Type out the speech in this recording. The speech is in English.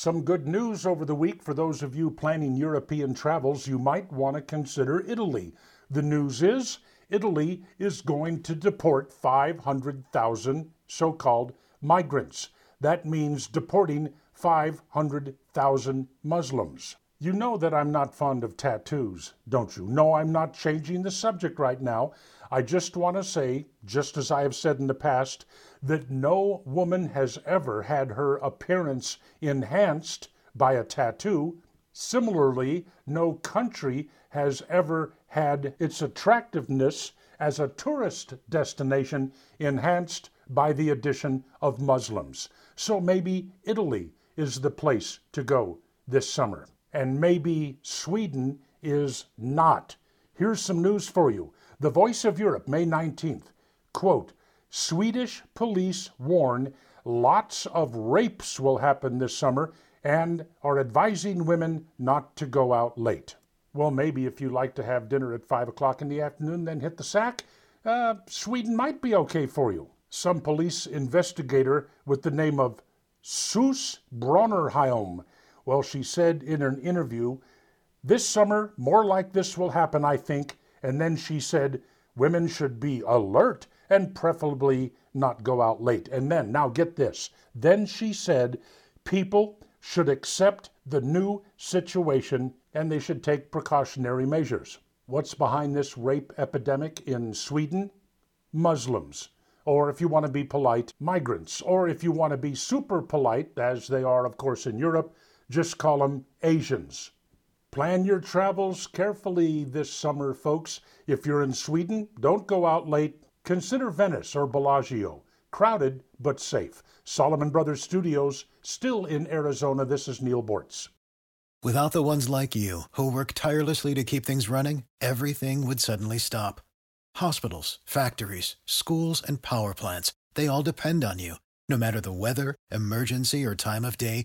Some good news over the week for those of you planning European travels. You might want to consider Italy. The news is Italy is going to deport 500,000 so called migrants. That means deporting 500,000 Muslims. You know that I'm not fond of tattoos, don't you? No, I'm not changing the subject right now. I just want to say, just as I have said in the past, that no woman has ever had her appearance enhanced by a tattoo. Similarly, no country has ever had its attractiveness as a tourist destination enhanced by the addition of Muslims. So maybe Italy is the place to go this summer. And maybe Sweden is not. Here's some news for you. The Voice of Europe, May 19th. Quote, Swedish police warn lots of rapes will happen this summer and are advising women not to go out late. Well, maybe if you like to have dinner at 5 o'clock in the afternoon, then hit the sack, uh, Sweden might be okay for you. Some police investigator with the name of Sus Bronnerheim. Well, she said in an interview, This summer, more like this will happen, I think. And then she said, Women should be alert and preferably not go out late. And then, now get this. Then she said, People should accept the new situation and they should take precautionary measures. What's behind this rape epidemic in Sweden? Muslims or if you want to be polite, migrants, or if you want to be super polite, as they are, of course, in Europe, just call them Asians. Plan your travels carefully this summer, folks. If you're in Sweden, don't go out late. Consider Venice or Bellagio. Crowded, but safe. Solomon Brothers Studios, still in Arizona. This is Neal Boortz. Without the ones like you, who work tirelessly to keep things running, everything would suddenly stop Hospitals, factories, schools, and power plants, they all depend on you. No matter the weather, emergency, or time of day,